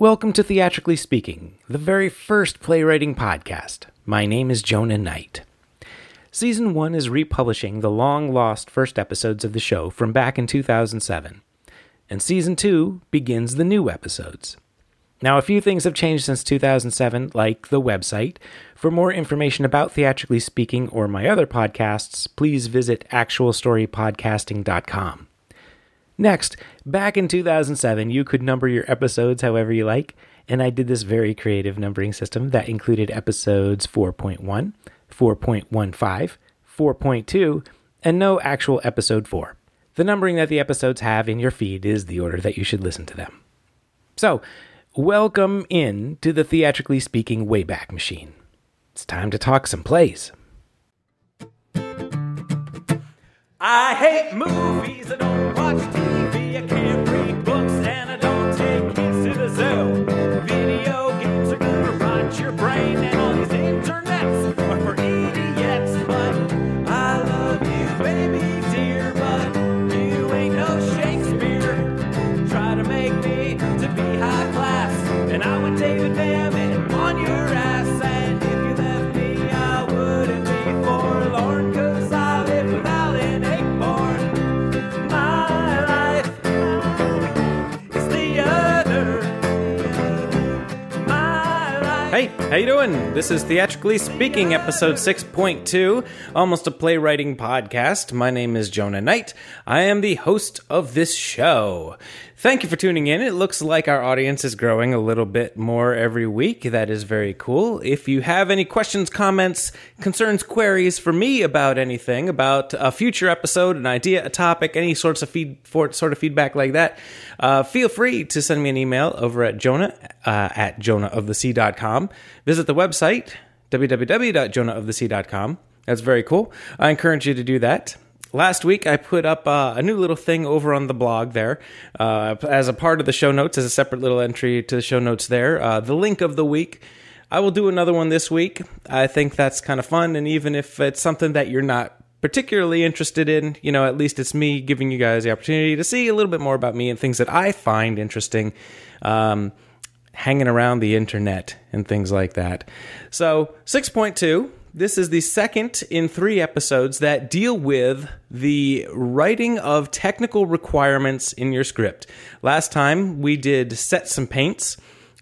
Welcome to Theatrically Speaking, the very first playwriting podcast. My name is Jonah Knight. Season 1 is republishing the long lost first episodes of the show from back in 2007, and Season 2 begins the new episodes. Now, a few things have changed since 2007, like the website. For more information about Theatrically Speaking or my other podcasts, please visit actualstorypodcasting.com. Next, back in 2007, you could number your episodes however you like, and I did this very creative numbering system that included episodes 4.1, 4.15, 4.2, and no actual episode 4. The numbering that the episodes have in your feed is the order that you should listen to them. So, welcome in to the Theatrically Speaking Wayback Machine. It's time to talk some plays. I hate movies, I don't watch TV, I can't read books, and I don't take kids to the zoo. Video games are gonna rot your brain, how you doing? This is Theatrically Speaking, episode 6.2, almost a playwriting podcast. My name is Jonah Knight. I am the host of this show. Thank you for tuning in. It looks like our audience is growing a little bit more every week. That is very cool. If you have any questions, comments, concerns, queries for me about anything, about a future episode, an idea, a topic, any sorts of feed, for, sort of feedback like that, uh, feel free to send me an email over at Jonah uh, at jonahofthesea.com. Visit the website www.jonahofthesea.com. That's very cool. I encourage you to do that. Last week, I put up uh, a new little thing over on the blog there uh, as a part of the show notes, as a separate little entry to the show notes there. Uh, the link of the week. I will do another one this week. I think that's kind of fun. And even if it's something that you're not particularly interested in, you know, at least it's me giving you guys the opportunity to see a little bit more about me and things that I find interesting. Um, hanging around the internet and things like that. So, 6.2, this is the second in three episodes that deal with the writing of technical requirements in your script. Last time we did sets and paints.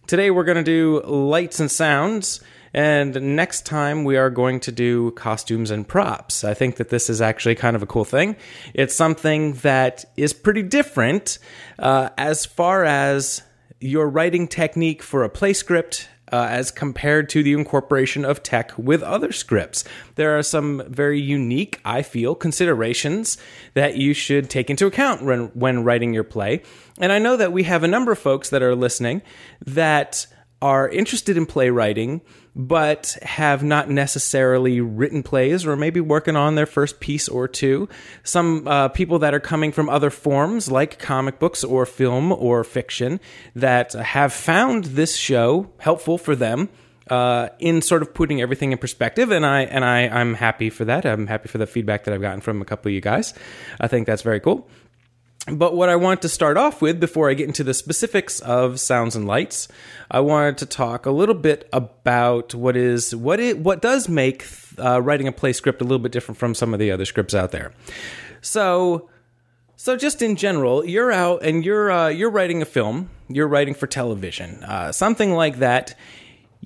Today we're going to do lights and sounds. And next time we are going to do costumes and props. I think that this is actually kind of a cool thing. It's something that is pretty different uh, as far as your writing technique for a play script uh, as compared to the incorporation of tech with other scripts. There are some very unique, I feel, considerations that you should take into account when, when writing your play. And I know that we have a number of folks that are listening that are interested in playwriting but have not necessarily written plays or maybe working on their first piece or two. Some uh, people that are coming from other forms like comic books or film or fiction that have found this show helpful for them. Uh, in sort of putting everything in perspective, and I and I I'm happy for that. I'm happy for the feedback that I've gotten from a couple of you guys. I think that's very cool. But what I want to start off with before I get into the specifics of sounds and lights, I wanted to talk a little bit about what is what it what does make uh, writing a play script a little bit different from some of the other scripts out there. So, so just in general, you're out and you're uh, you're writing a film, you're writing for television, uh, something like that.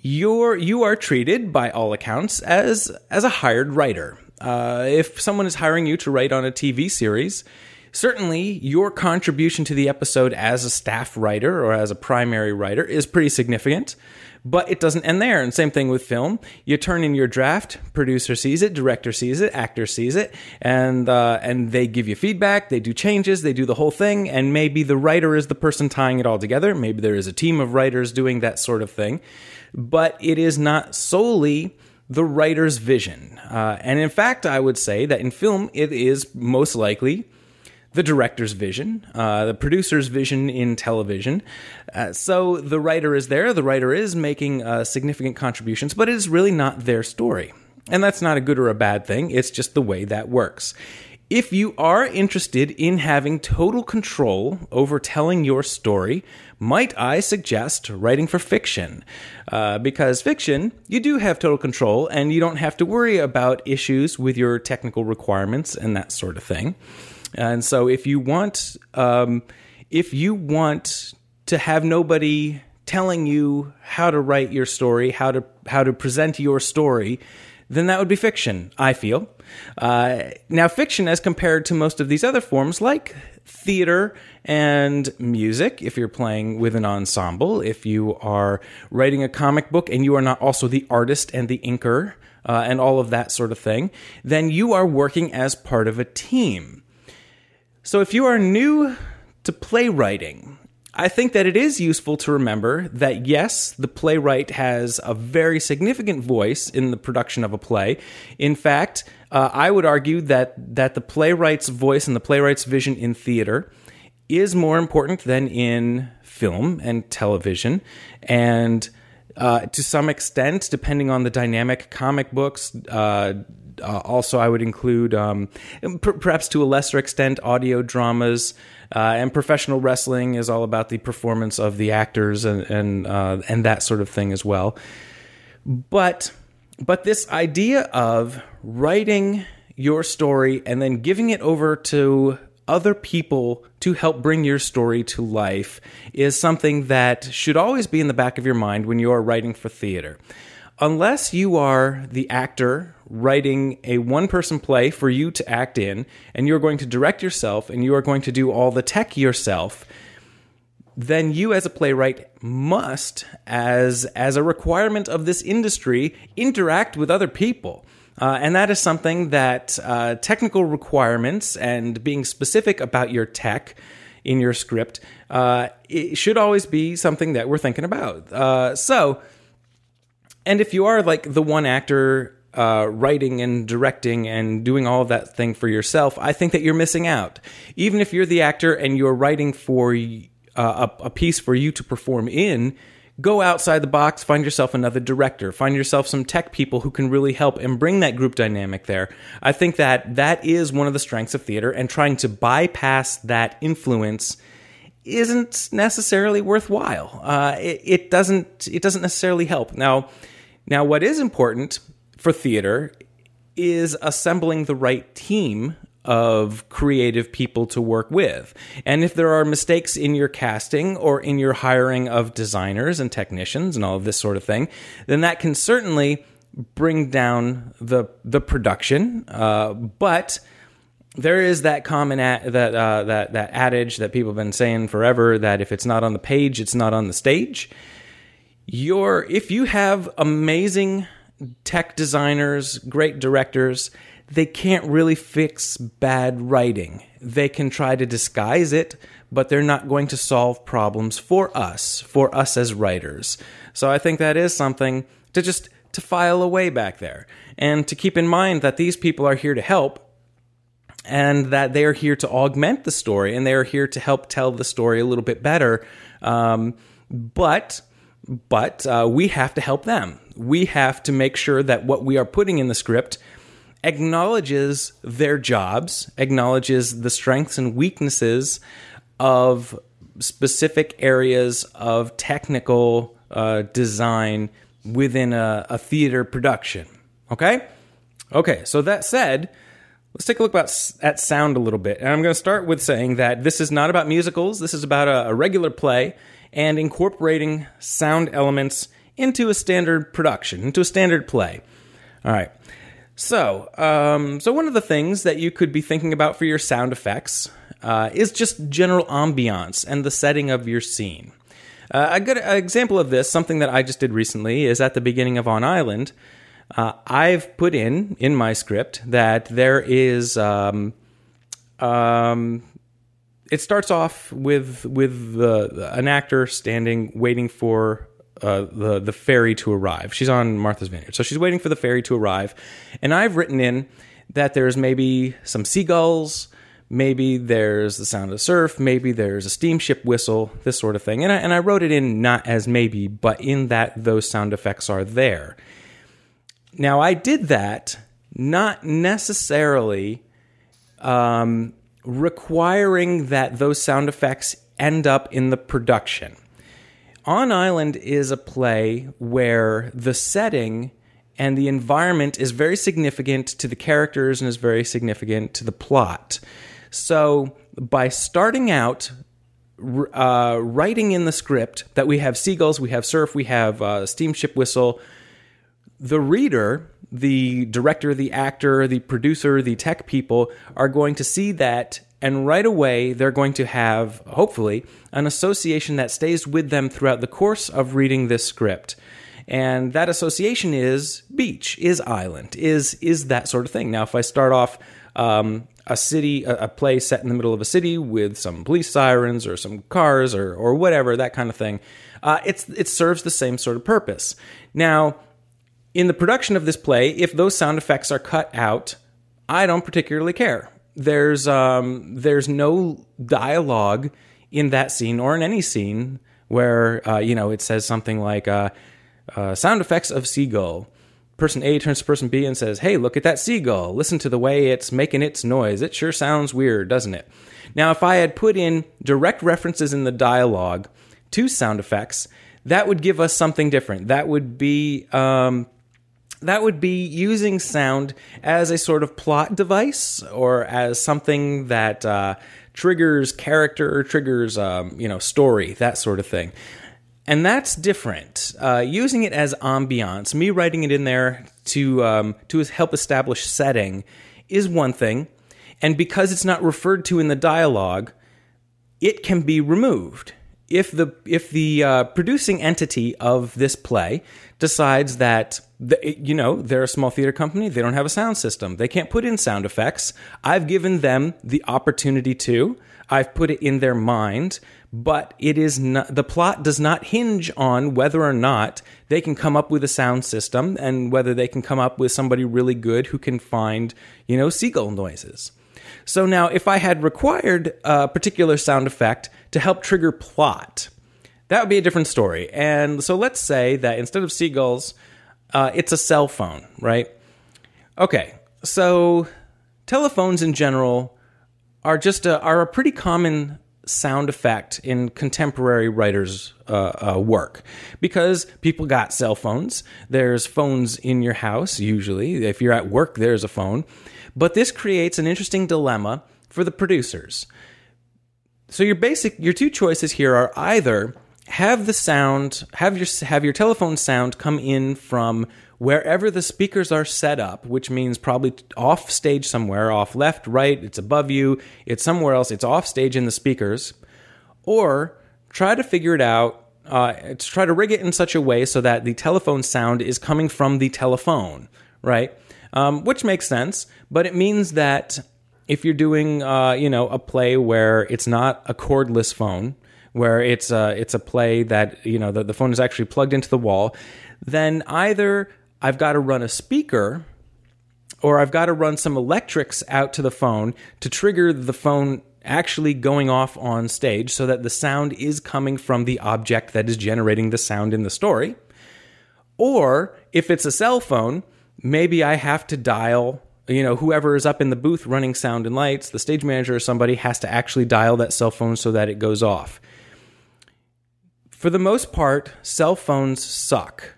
You're you are treated by all accounts as as a hired writer. Uh, if someone is hiring you to write on a TV series certainly your contribution to the episode as a staff writer or as a primary writer is pretty significant but it doesn't end there. And same thing with film. You turn in your draft producer sees it director sees it actor sees it and uh, and they give you feedback they do changes they do the whole thing and maybe the writer is the person tying it all together. Maybe there is a team of writers doing that sort of thing. But it is not solely the writer's vision. Uh, and in fact i would say that in film it is most likely the director's vision, uh, the producer's vision in television. Uh, so the writer is there, the writer is making uh, significant contributions, but it is really not their story. And that's not a good or a bad thing, it's just the way that works. If you are interested in having total control over telling your story, might I suggest writing for fiction? Uh, because fiction, you do have total control and you don't have to worry about issues with your technical requirements and that sort of thing. And so, if you want, um, if you want to have nobody telling you how to write your story, how to how to present your story, then that would be fiction. I feel. Uh, now, fiction, as compared to most of these other forms, like theater and music, if you're playing with an ensemble, if you are writing a comic book and you are not also the artist and the inker uh, and all of that sort of thing, then you are working as part of a team. So if you are new to playwriting, I think that it is useful to remember that yes, the playwright has a very significant voice in the production of a play. In fact, uh, I would argue that that the playwright's voice and the playwright's vision in theater is more important than in film and television, and uh, to some extent, depending on the dynamic, comic books. Uh, uh, also, I would include, um, per- perhaps to a lesser extent, audio dramas. Uh, and professional wrestling is all about the performance of the actors and and uh, and that sort of thing as well. But but this idea of writing your story and then giving it over to other people to help bring your story to life is something that should always be in the back of your mind when you are writing for theater. Unless you are the actor writing a one person play for you to act in, and you're going to direct yourself and you are going to do all the tech yourself, then you as a playwright must, as, as a requirement of this industry, interact with other people. Uh, and that is something that uh, technical requirements and being specific about your tech in your script uh, should always be something that we're thinking about. Uh, so, and if you are like the one actor uh, writing and directing and doing all of that thing for yourself, I think that you're missing out. Even if you're the actor and you're writing for uh, a, a piece for you to perform in, go outside the box, find yourself another director, find yourself some tech people who can really help and bring that group dynamic there. I think that that is one of the strengths of theater, and trying to bypass that influence isn't necessarily worthwhile. Uh, it, it doesn't it doesn't necessarily help. Now, now what is important for theater is assembling the right team of creative people to work with. And if there are mistakes in your casting or in your hiring of designers and technicians and all of this sort of thing, then that can certainly bring down the the production. Uh, but there is that common a- that uh, that that adage that people have been saying forever that if it's not on the page, it's not on the stage. Your if you have amazing tech designers, great directors, they can't really fix bad writing. They can try to disguise it, but they're not going to solve problems for us, for us as writers. So I think that is something to just to file away back there and to keep in mind that these people are here to help and that they are here to augment the story and they are here to help tell the story a little bit better. Um, but but uh, we have to help them. We have to make sure that what we are putting in the script acknowledges their jobs, acknowledges the strengths and weaknesses of specific areas of technical uh, design within a, a theater production. Okay? Okay, so that said, let's take a look about, at sound a little bit. And I'm going to start with saying that this is not about musicals, this is about a, a regular play and incorporating sound elements into a standard production, into a standard play. All right. So, um, so one of the things that you could be thinking about for your sound effects uh, is just general ambiance and the setting of your scene. Uh, a good example of this, something that I just did recently, is at the beginning of On Island. Uh, I've put in in my script that there is um, um, it starts off with with the, an actor standing waiting for uh, the the ferry to arrive. She's on Martha's Vineyard, so she's waiting for the ferry to arrive, and I've written in that there's maybe some seagulls, maybe there's the sound of the surf, maybe there's a steamship whistle, this sort of thing, and I, and I wrote it in not as maybe, but in that those sound effects are there. Now I did that not necessarily um, requiring that those sound effects end up in the production. On Island is a play where the setting and the environment is very significant to the characters and is very significant to the plot. So, by starting out uh, writing in the script that we have seagulls, we have surf, we have uh, steamship whistle, the reader, the director, the actor, the producer, the tech people are going to see that, and right away they're going to have, hopefully, an association that stays with them throughout the course of reading this script. And that association is beach, is island, is is that sort of thing. Now, if I start off um, a city, a, a play set in the middle of a city with some police sirens or some cars or or whatever, that kind of thing, uh, it's it serves the same sort of purpose. Now, in the production of this play, if those sound effects are cut out, I don't particularly care. There's um, there's no dialogue in that scene or in any scene where uh, you know it says something like uh, uh, "sound effects of seagull." Person A turns to person B and says, "Hey, look at that seagull! Listen to the way it's making its noise. It sure sounds weird, doesn't it?" Now, if I had put in direct references in the dialogue to sound effects, that would give us something different. That would be um, that would be using sound as a sort of plot device or as something that uh, triggers character, or triggers um, you know story, that sort of thing. And that's different. Uh, using it as ambiance, me writing it in there to um, to help establish setting, is one thing. And because it's not referred to in the dialogue, it can be removed if the if the uh, producing entity of this play decides that the, you know they're a small theater company they don't have a sound system they can't put in sound effects i've given them the opportunity to i've put it in their mind but it is not the plot does not hinge on whether or not they can come up with a sound system and whether they can come up with somebody really good who can find you know seagull noises. So now, if I had required a particular sound effect to help trigger plot, that would be a different story. And so let's say that instead of seagulls, uh, it's a cell phone, right? Okay, so telephones in general are just a, are a pretty common sound effect in contemporary writers' uh, uh, work because people got cell phones. There's phones in your house usually. If you're at work, there's a phone. But this creates an interesting dilemma for the producers. So your basic your two choices here are either have the sound have your have your telephone sound come in from wherever the speakers are set up, which means probably off stage somewhere, off left, right, it's above you, it's somewhere else, it's off stage in the speakers, or try to figure it out. Uh, to try to rig it in such a way so that the telephone sound is coming from the telephone, right? um, which makes sense. But it means that if you're doing, uh, you know, a play where it's not a cordless phone, where it's a, it's a play that you know the, the phone is actually plugged into the wall, then either I've got to run a speaker or I've got to run some electrics out to the phone to trigger the phone actually going off on stage so that the sound is coming from the object that is generating the sound in the story. Or if it's a cell phone, maybe I have to dial, you know, whoever is up in the booth running sound and lights, the stage manager or somebody has to actually dial that cell phone so that it goes off. For the most part, cell phones suck.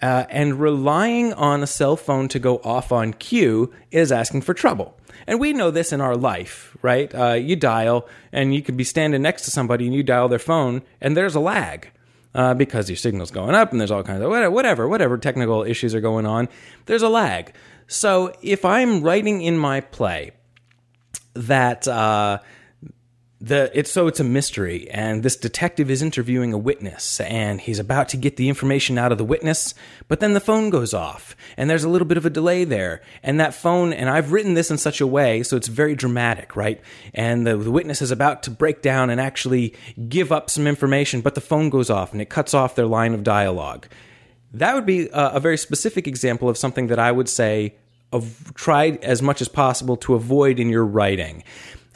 Uh, and relying on a cell phone to go off on cue is asking for trouble. And we know this in our life, right? Uh, you dial, and you could be standing next to somebody and you dial their phone, and there's a lag uh, because your signal's going up and there's all kinds of whatever, whatever technical issues are going on. There's a lag. So if I'm writing in my play that uh, the it's so it's a mystery and this detective is interviewing a witness and he's about to get the information out of the witness but then the phone goes off and there's a little bit of a delay there and that phone and i've written this in such a way so it's very dramatic right? And the, the witness is about to break down and actually give up some information but the phone goes off and it cuts off their line of dialogue that would be a, a very specific example of something that i would say of tried as much as possible to avoid in your writing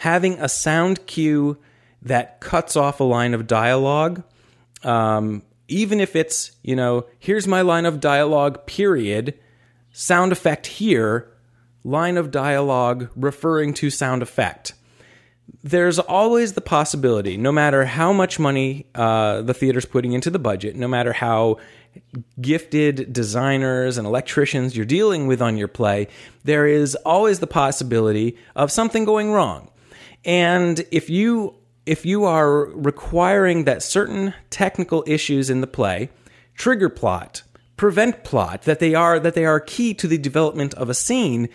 having a sound cue that cuts off a line of dialogue, um, even if it's, you know, here's my line of dialogue, period, sound effect here, line of dialogue referring to sound effect. There's always the possibility, no matter how much money uh, the theater's putting into the budget, no matter how gifted designers and electricians you're dealing with on your play, there is always the possibility of something going wrong. And if you if you are requiring that certain technical issues in the play trigger plot, prevent plot, that they are that they are key to the development of a scene,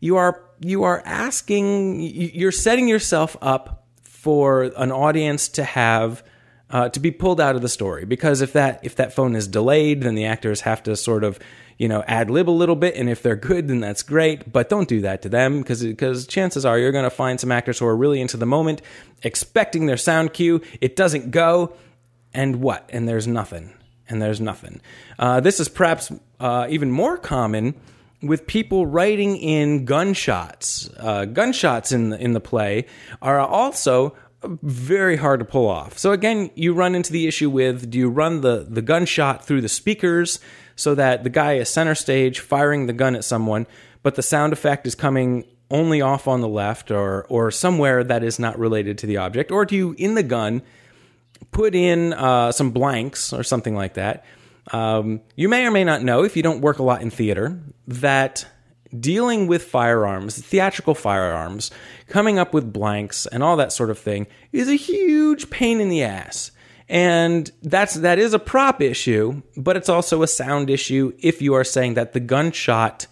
you are you are asking you're setting yourself up for an audience to have uh, to be pulled out of the story because if that if that phone is delayed, then the actors have to sort of you know ad lib a little bit, and if they're good, then that's great. But don't do that to them because because chances are you're going to find some actors who are really into the moment, expecting their sound cue. It doesn't go, and what? And there's nothing. And there's nothing. Uh, this is perhaps uh, even more common with people writing in gunshots. Uh, gunshots in the, in the play are also very hard to pull off. So again, you run into the issue with do you run the the gunshot through the speakers so that the guy is center stage firing the gun at someone, but the sound effect is coming only off on the left or or somewhere that is not related to the object, or do you in the gun put in uh, some blanks or something like that? Um, you may or may not know if you don't work a lot in theater that dealing with firearms, theatrical firearms, coming up with blanks and all that sort of thing is a huge pain in the ass. And that's that is a prop issue, but it's also a sound issue if you are saying that the gunshot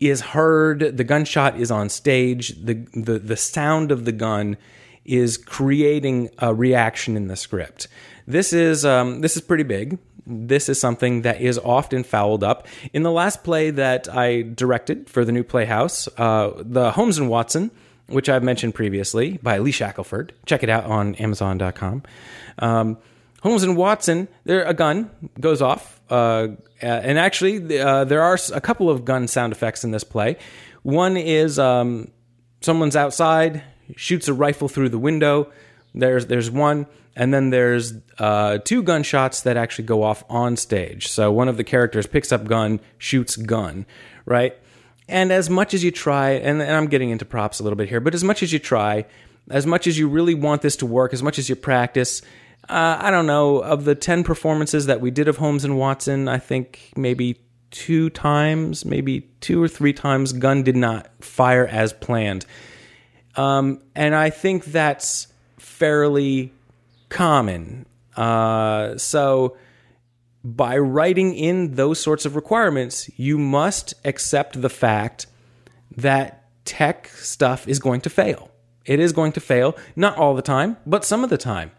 is heard, the gunshot is on stage, the the, the sound of the gun is creating a reaction in the script. This is um, this is pretty big this is something that is often fouled up. In the last play that I directed for the new Playhouse, uh, the Holmes and Watson, which I've mentioned previously by Lee Shackleford. Check it out on Amazon.com. Um, Holmes and Watson, there a gun goes off, uh, and actually uh, there are a couple of gun sound effects in this play. One is um, someone's outside, shoots a rifle through the window. There's there's one and then there's uh, two gunshots that actually go off on stage. So one of the characters picks up gun, shoots gun, right? And as much as you try, and, and I'm getting into props a little bit here, but as much as you try, as much as you really want this to work, as much as you practice, uh, I don't know, of the 10 performances that we did of Holmes and Watson, I think maybe two times, maybe two or three times, gun did not fire as planned. Um, and I think that's fairly common. Uh, so, by writing in those sorts of requirements, you must accept the fact that tech stuff is going to fail. It is going to fail, not all the time, but some of the time.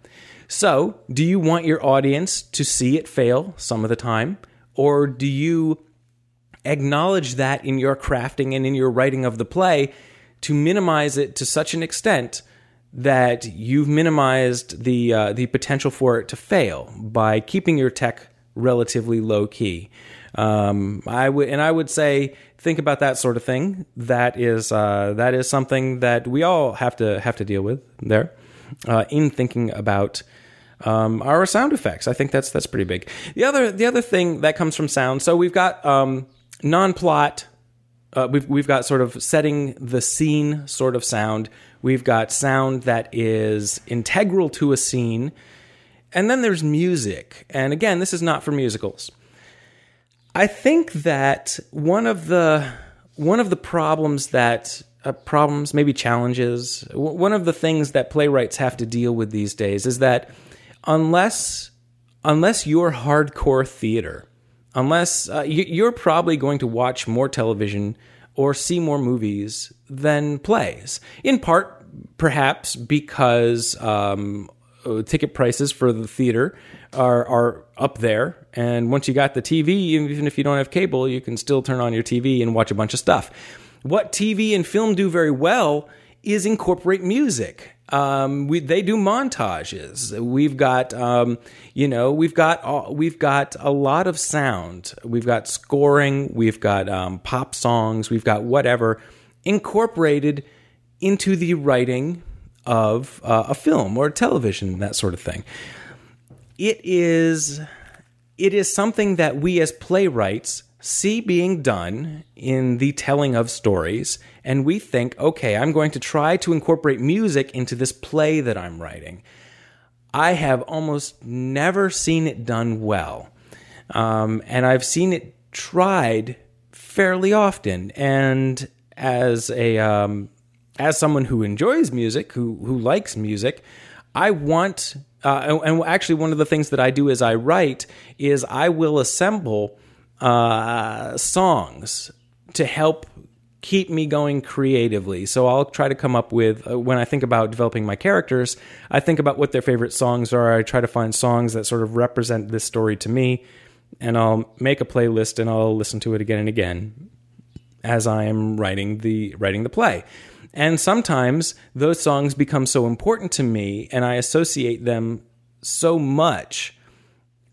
So, do you want your audience to see it fail some of the time? Or do you acknowledge that in your crafting and in your writing of the play to minimize it to such an extent that you've minimized the uh, the potential for it to fail by keeping your tech relatively low key. Um, I would and I would say think about that sort of thing. That is uh, that is something that we all have to have to deal with there uh, in thinking about. Um, our sound effects. I think that's that's pretty big. The other the other thing that comes from sound. So we've got um, non-plot. Uh, we've we've got sort of setting the scene sort of sound. We've got sound that is integral to a scene. And then there's music. And again, this is not for musicals. I think that one of the one of the problems that uh, problems, maybe challenges, w- one of the things that playwrights have to deal with these days is that unless unless you're hardcore theater, unless uh, you, you're probably going to watch more television or see more movies than plays. In part, perhaps because um, uh, ticket prices for the theater are are up there, and once you got the TV, even if you don't have cable, you can still turn on your TV and watch a bunch of stuff. What TV and film do very well is incorporate music. Um, we, they do montages. We've got, um, you know, we've got uh, we've got a lot of sound. We've got scoring. We've got um, pop songs. We've got whatever incorporated into the writing of uh, a film or television, that sort of thing. It is it is something that we as playwrights see being done in the telling of stories, and we think, okay, I'm going to try to incorporate music into this play that I'm writing. I have almost never seen it done well. Um, and I've seen it tried fairly often. And as a um, as someone who enjoys music, who who likes music, I want. Uh, and, actually, one of the things that I do as I write is I will assemble uh, songs to help keep me going creatively. So I'll try to come up with, uh, when I think about developing my characters, I think about what their favorite songs are. I try to find songs that sort of represent this story to me, and I'll make a playlist and I'll listen to it again and again as I am writing the writing the play. And sometimes those songs become so important to me and I associate them so much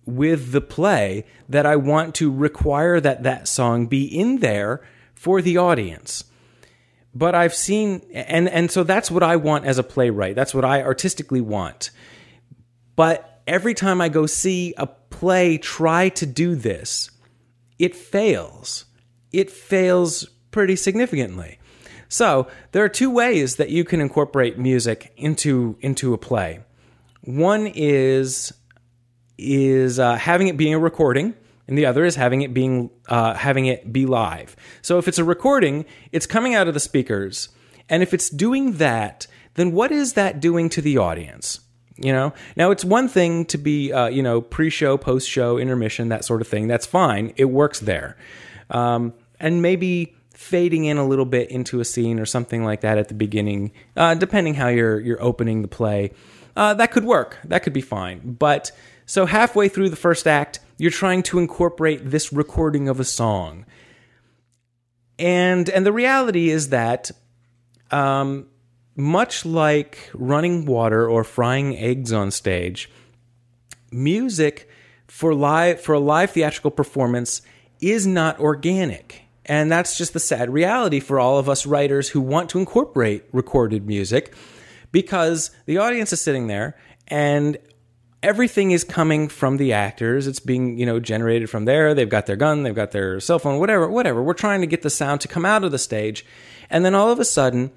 with the play that I want to require that that song be in there for the audience. But I've seen and and so that's what I want as a playwright. That's what I artistically want. But every time I go see a play try to do this, it fails. It fails pretty significantly. So, there are two ways that you can incorporate music into into a play. One is is uh, having it being a recording, and the other is having it being uh, having it be live. So if it's a recording, it's coming out of the speakers, and if it's doing that, then what is that doing to the audience? You know, now it's one thing to be, uh, you know, pre-show, post-show, intermission, that sort of thing. That's fine. It works there, um, and maybe fading in a little bit into a scene or something like that at the beginning, uh, depending how you're you're opening the play. Uh, that could work. That could be fine. But so halfway through the first act, you're trying to incorporate this recording of a song, and and the reality is that, um, much like running water or frying eggs on stage, music for live for a live theatrical performance is not organic. And that's just the sad reality for all of us writers who want to incorporate recorded music because the audience is sitting there and everything is coming from the actors. It's being, you know, generated from there. They've got their gun, they've got their cell phone, whatever, whatever. We're trying to get the sound to come out of the stage. And then all of a sudden,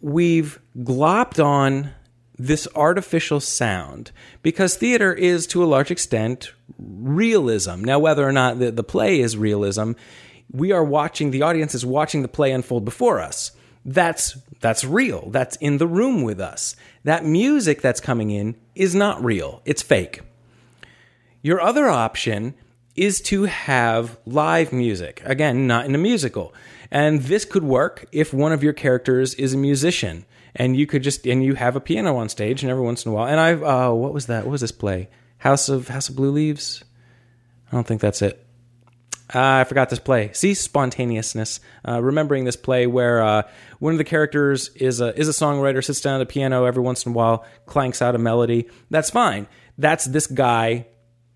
we've glopped on this artificial sound because theater is to a large extent realism. Now, whether or not the, the play is realism, we are watching, the audience is watching the play unfold before us. That's that's real. That's in the room with us. That music that's coming in is not real. It's fake. Your other option is to have live music. Again, not in a musical. And this could work if one of your characters is a musician and you could just and you have a piano on stage and every once in a while and I uh what was that? What was this play? House of House of Blue Leaves? I don't think that's it. Uh, I forgot this play. See spontaneousness. Uh, remembering this play where uh, one of the characters is a is a songwriter, sits down at the piano every once in a while, clanks out a melody. That's fine. That's this guy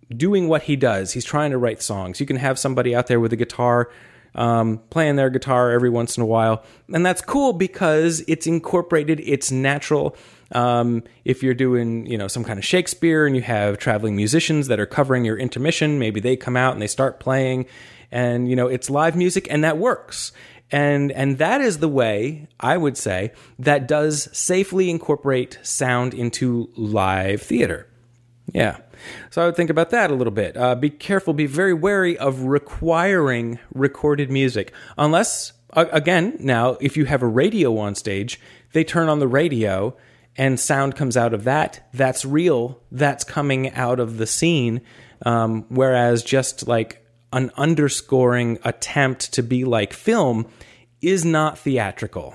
doing what he does. He's trying to write songs. You can have somebody out there with a guitar. Um, playing their guitar every once in a while, and that's cool because it's incorporated. It's natural. Um, if you're doing, you know, some kind of Shakespeare and you have traveling musicians that are covering your intermission, maybe they come out and they start playing, and you know, it's live music, and that works. And and that is the way I would say that does safely incorporate sound into live theater. Yeah. So I would think about that a little bit. Uh, be careful, be very wary of requiring recorded music. Unless, again, now, if you have a radio on stage, they turn on the radio and sound comes out of that. That's real. That's coming out of the scene. Um, whereas just like an underscoring attempt to be like film is not theatrical.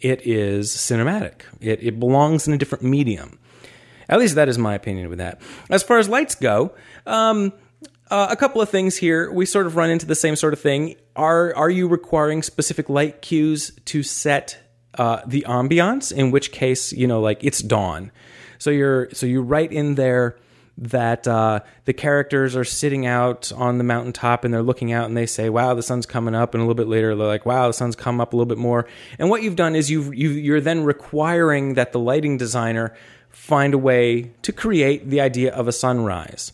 It is cinematic. It, it belongs in a different medium. At least that is my opinion with that. As far as lights go, um, uh, a couple of things here. We sort of run into the same sort of thing. Are are you requiring specific light cues to set uh, the ambiance? In which case, you know, like it's dawn. So you're so you write in there that uh, the characters are sitting out on the mountaintop and they're looking out and they say, "Wow, the sun's coming up," and a little bit later they're like, "Wow, the sun's come up a little bit more." And what you've done is you've you, you're then requiring that the lighting designer find a way to create the idea of a sunrise.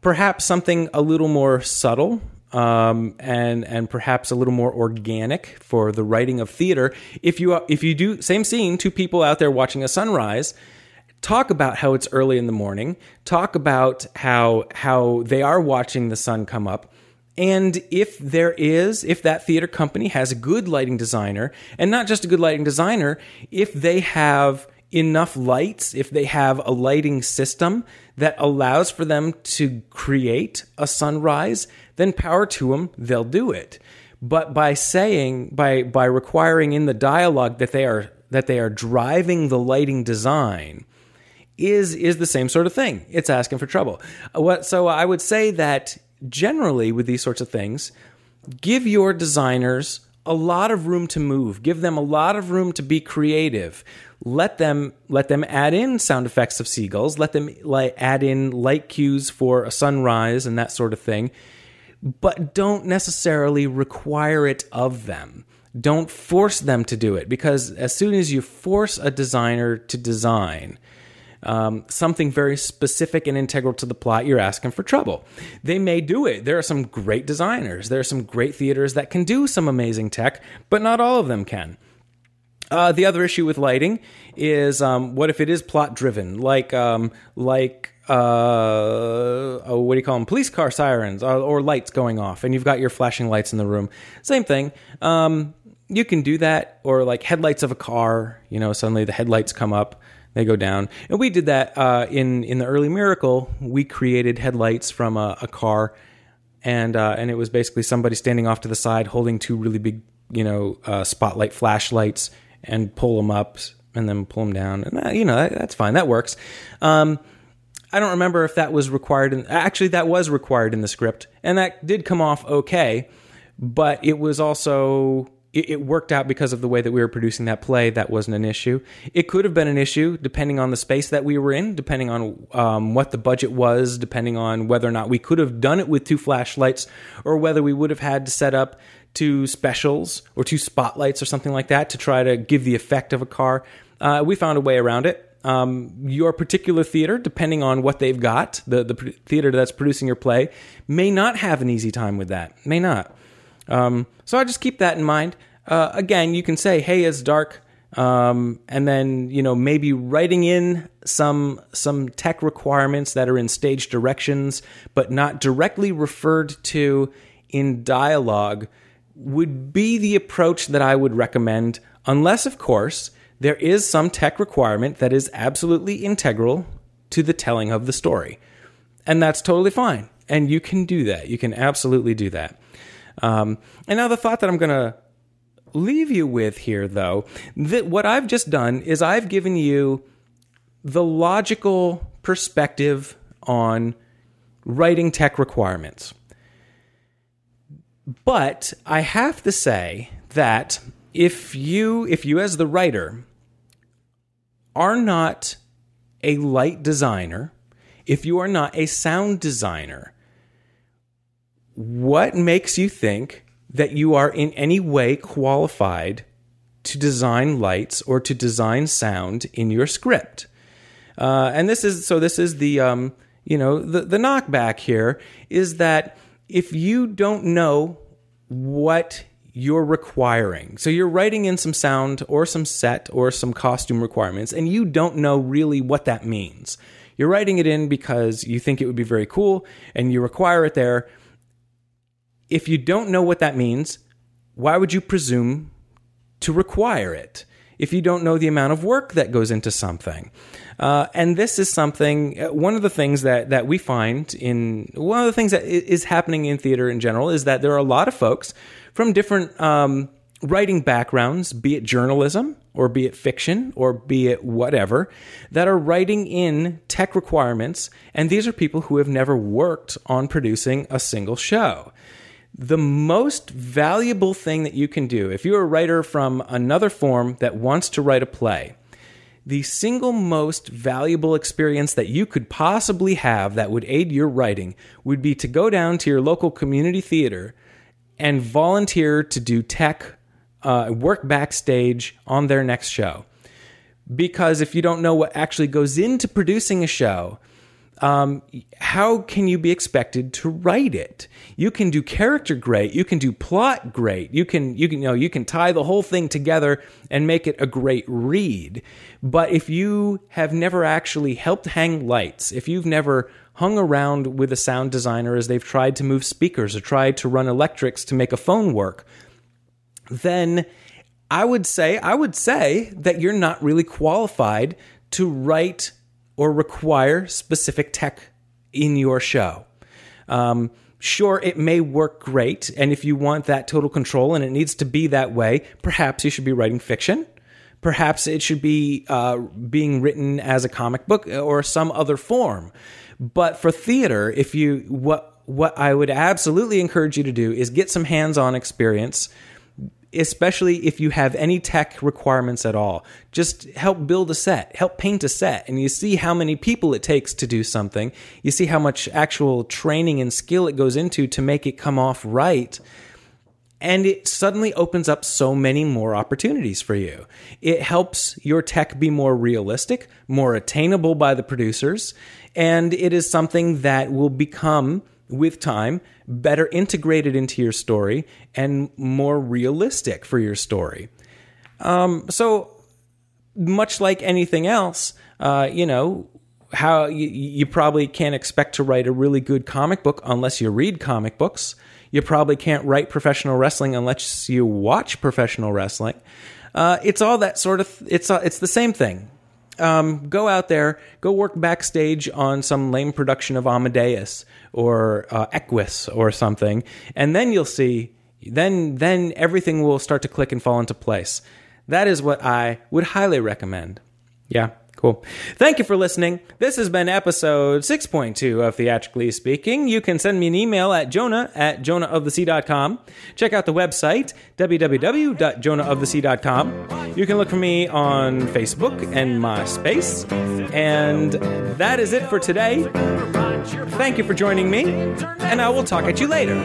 Perhaps something a little more subtle um, and and perhaps a little more organic for the writing of theater. If you if you do same scene, two people out there watching a sunrise, talk about how it's early in the morning. Talk about how how they are watching the sun come up. And if there is, if that theater company has a good lighting designer, and not just a good lighting designer, if they have enough lights, if they have a lighting system that allows for them to create a sunrise, then power to them, they'll do it. But by saying, by by requiring in the dialogue that they are that they are driving the lighting design, is is the same sort of thing. It's asking for trouble. Uh, what so I would say that generally with these sorts of things, give your designers a lot of room to move. Give them a lot of room to be creative. Let them let them add in sound effects of seagulls. Let them like add in light cues for a sunrise and that sort of thing. But don't necessarily require it of them. Don't force them to do it because as soon as you force a designer to design, um, something very specific and integral to the plot, you're asking for trouble. They may do it. There are some great designers. There are some great theaters that can do some amazing tech, but not all of them can. Uh, the other issue with lighting is um, what if it is plot driven, like um, like uh, oh, what do you call them? Police car sirens or, or, lights going off, and you've got your flashing lights in the room. Same thing. Um, you can do that, or like headlights of a car. You know, suddenly the headlights come up they go down. And we did that uh, in in the early Miracle. We created headlights from a, a car, and uh, and it was basically somebody standing off to the side holding two really big, you know, uh, spotlight flashlights and pull them up and then pull them down. And that, you know that, that's fine. That works. Um, I don't remember if that was required. In, actually, that was required in the script, and that did come off okay. But it was also it, it, worked out because of the way that we were producing that play. That wasn't an issue. It could have been an issue depending on the space that we were in, depending on um, what the budget was, depending on whether or not we could have done it with two flashlights, or whether we would have had to set up two specials or two spotlights or something like that to try to give the effect of a car. Uh, we found a way around it. Um, your particular theater, depending on what they've got, the, the theater that's producing your play, may not have an easy time with that. May not. Um, so I just keep that in mind. Uh, again, you can say, "Hey, it's dark," um, and then you know maybe writing in some some tech requirements that are in stage directions, but not directly referred to in dialogue, would be the approach that I would recommend. Unless, of course, there is some tech requirement that is absolutely integral to the telling of the story, and that's totally fine. And you can do that. You can absolutely do that. Um, and now the thought that I'm going to leave you with here, though, that what I've just done is I've given you the logical perspective on writing tech requirements. But I have to say that if you if you as the writer are not a light designer, if you are not a sound designer, what makes you think that you are in any way qualified to design lights or to design sound in your script? Uh, and this is so. This is the um, you know the the knockback here is that if you don't know what you're requiring. So you're writing in some sound or some set or some costume requirements, and you don't know really what that means. You're writing it in because you think it would be very cool and you require it there, if you don't know what that means, why would you presume to require it if you don't know the amount of work that goes into something? Uh, and this is something, uh, one of the things that, that we find in, one of the things that is happening in theater in general is that there are a lot of folks from different um, writing backgrounds, be it journalism or be it fiction or be it whatever, that are writing in tech requirements. And these are people who have never worked on producing a single show the most valuable thing that you can do, if you're a writer from another form that wants to write a play, the single most valuable experience that you could possibly have that would aid your writing would be to go down to your local community theater and volunteer to do tech uh, work backstage on their next show. Because if you don't know what actually goes into producing a show, um, how can you be expected to write it? You can do character great, you can do plot great, you can you can you know you can tie the whole thing together and make it a great read. But if you have never actually helped hang lights, if you've never hung around with a sound designer as they've tried to move speakers or tried to run electrics to make a phone work, then I would say I would say that you're not really qualified to write or require specific tech in your show. Um, sure, it may work great, and if you want that total control and it needs to be that way, perhaps you should be writing fiction. Perhaps it should be uh, being written as a comic book or some other form. But for theater, if you what what I would absolutely encourage you to do is get some hands-on experience especially if you have any tech requirements at all. Just help build a set, help paint a set, and you see how many people it takes to do something. You see how much actual training and skill it goes into to make it come off right. And it suddenly opens up so many more opportunities for you. It helps your tech be more realistic, more attainable by the producers, and it is something that will become with time better integrated into your story and more realistic for your story. Um, so, much like anything else, uh, you know, how you, you probably can't expect to write a really good comic book unless you read comic books. You probably can't write professional wrestling unless you watch professional wrestling. Uh, it's all that sort of. It's uh, it's the same thing um, go out there, go work backstage on some lame production of Amadeus or uh, Equus or something, and then you'll see. Then, then everything will start to click and fall into place. That is what I would highly recommend. Yeah. Cool. Thank you for listening. This has been episode 6.2 of Theatrically Speaking. You can send me an email at jonah at jonahofthesea.com. Check out the website, www.jonahofthesea.com. You can look for me on Facebook and MySpace. And that is it for today. Thank you for joining me, and I will talk at you later.